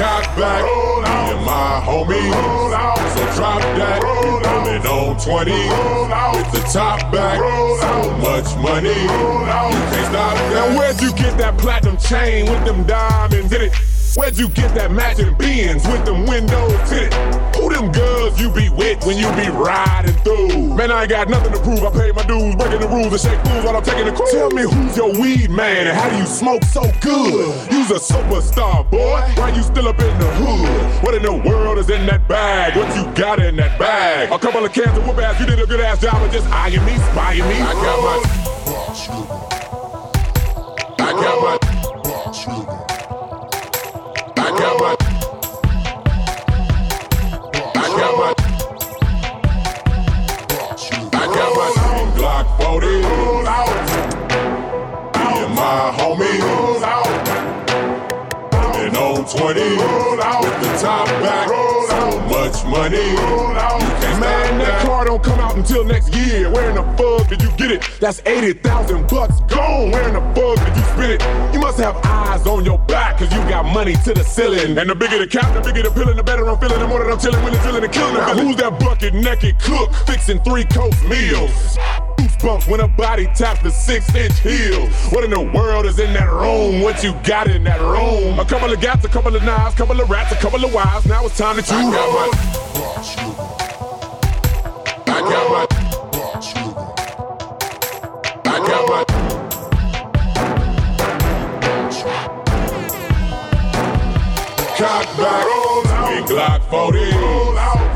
Top back. Roll out. and my homies. Roll out. So drop that. Roll out. You on 20. Roll out. With the top back. Roll so much money. Roll out. You can't stop that. Now where'd you get that platinum chain with them diamonds in it? Where'd you get that matching Benz with them windows tinted? Who them girls you be with when you be riding through? Man, I ain't got nothing to prove. I paid my dues, breaking the rules and shake fools while I'm taking the cruise. Tell me who's your weed man and how do you smoke so good? You's a superstar, boy. Why you still up in the hood? What in the world is in that bag? What you got in that bag? A couple of cans of whoop ass. You did a good ass job of just eyeing me, spying me. I got my. I got my. I got my. On 20. With the top back. So much money. You can't Man, that car don't come out until next year. Where in the fuck did you get it? That's 80,000 bucks gone. Where in the fuck did you spend it? You must have eyes on your back, cause you got money to the ceiling. And the bigger the cap, the bigger the feeling, the better I'm feeling, the more that I'm chilling when it's drilling and killing. Now, who's that bucket naked cook fixing three coast meals? Goosebumps when a body taps the six inch heels. What in the world is in that room? What you got in that room? A couple of gats, a couple of knives, a couple of rats, a couple of wives. Now it's time to choose. I got my. I got my. I got my. Cock back, big Glock 40. Me and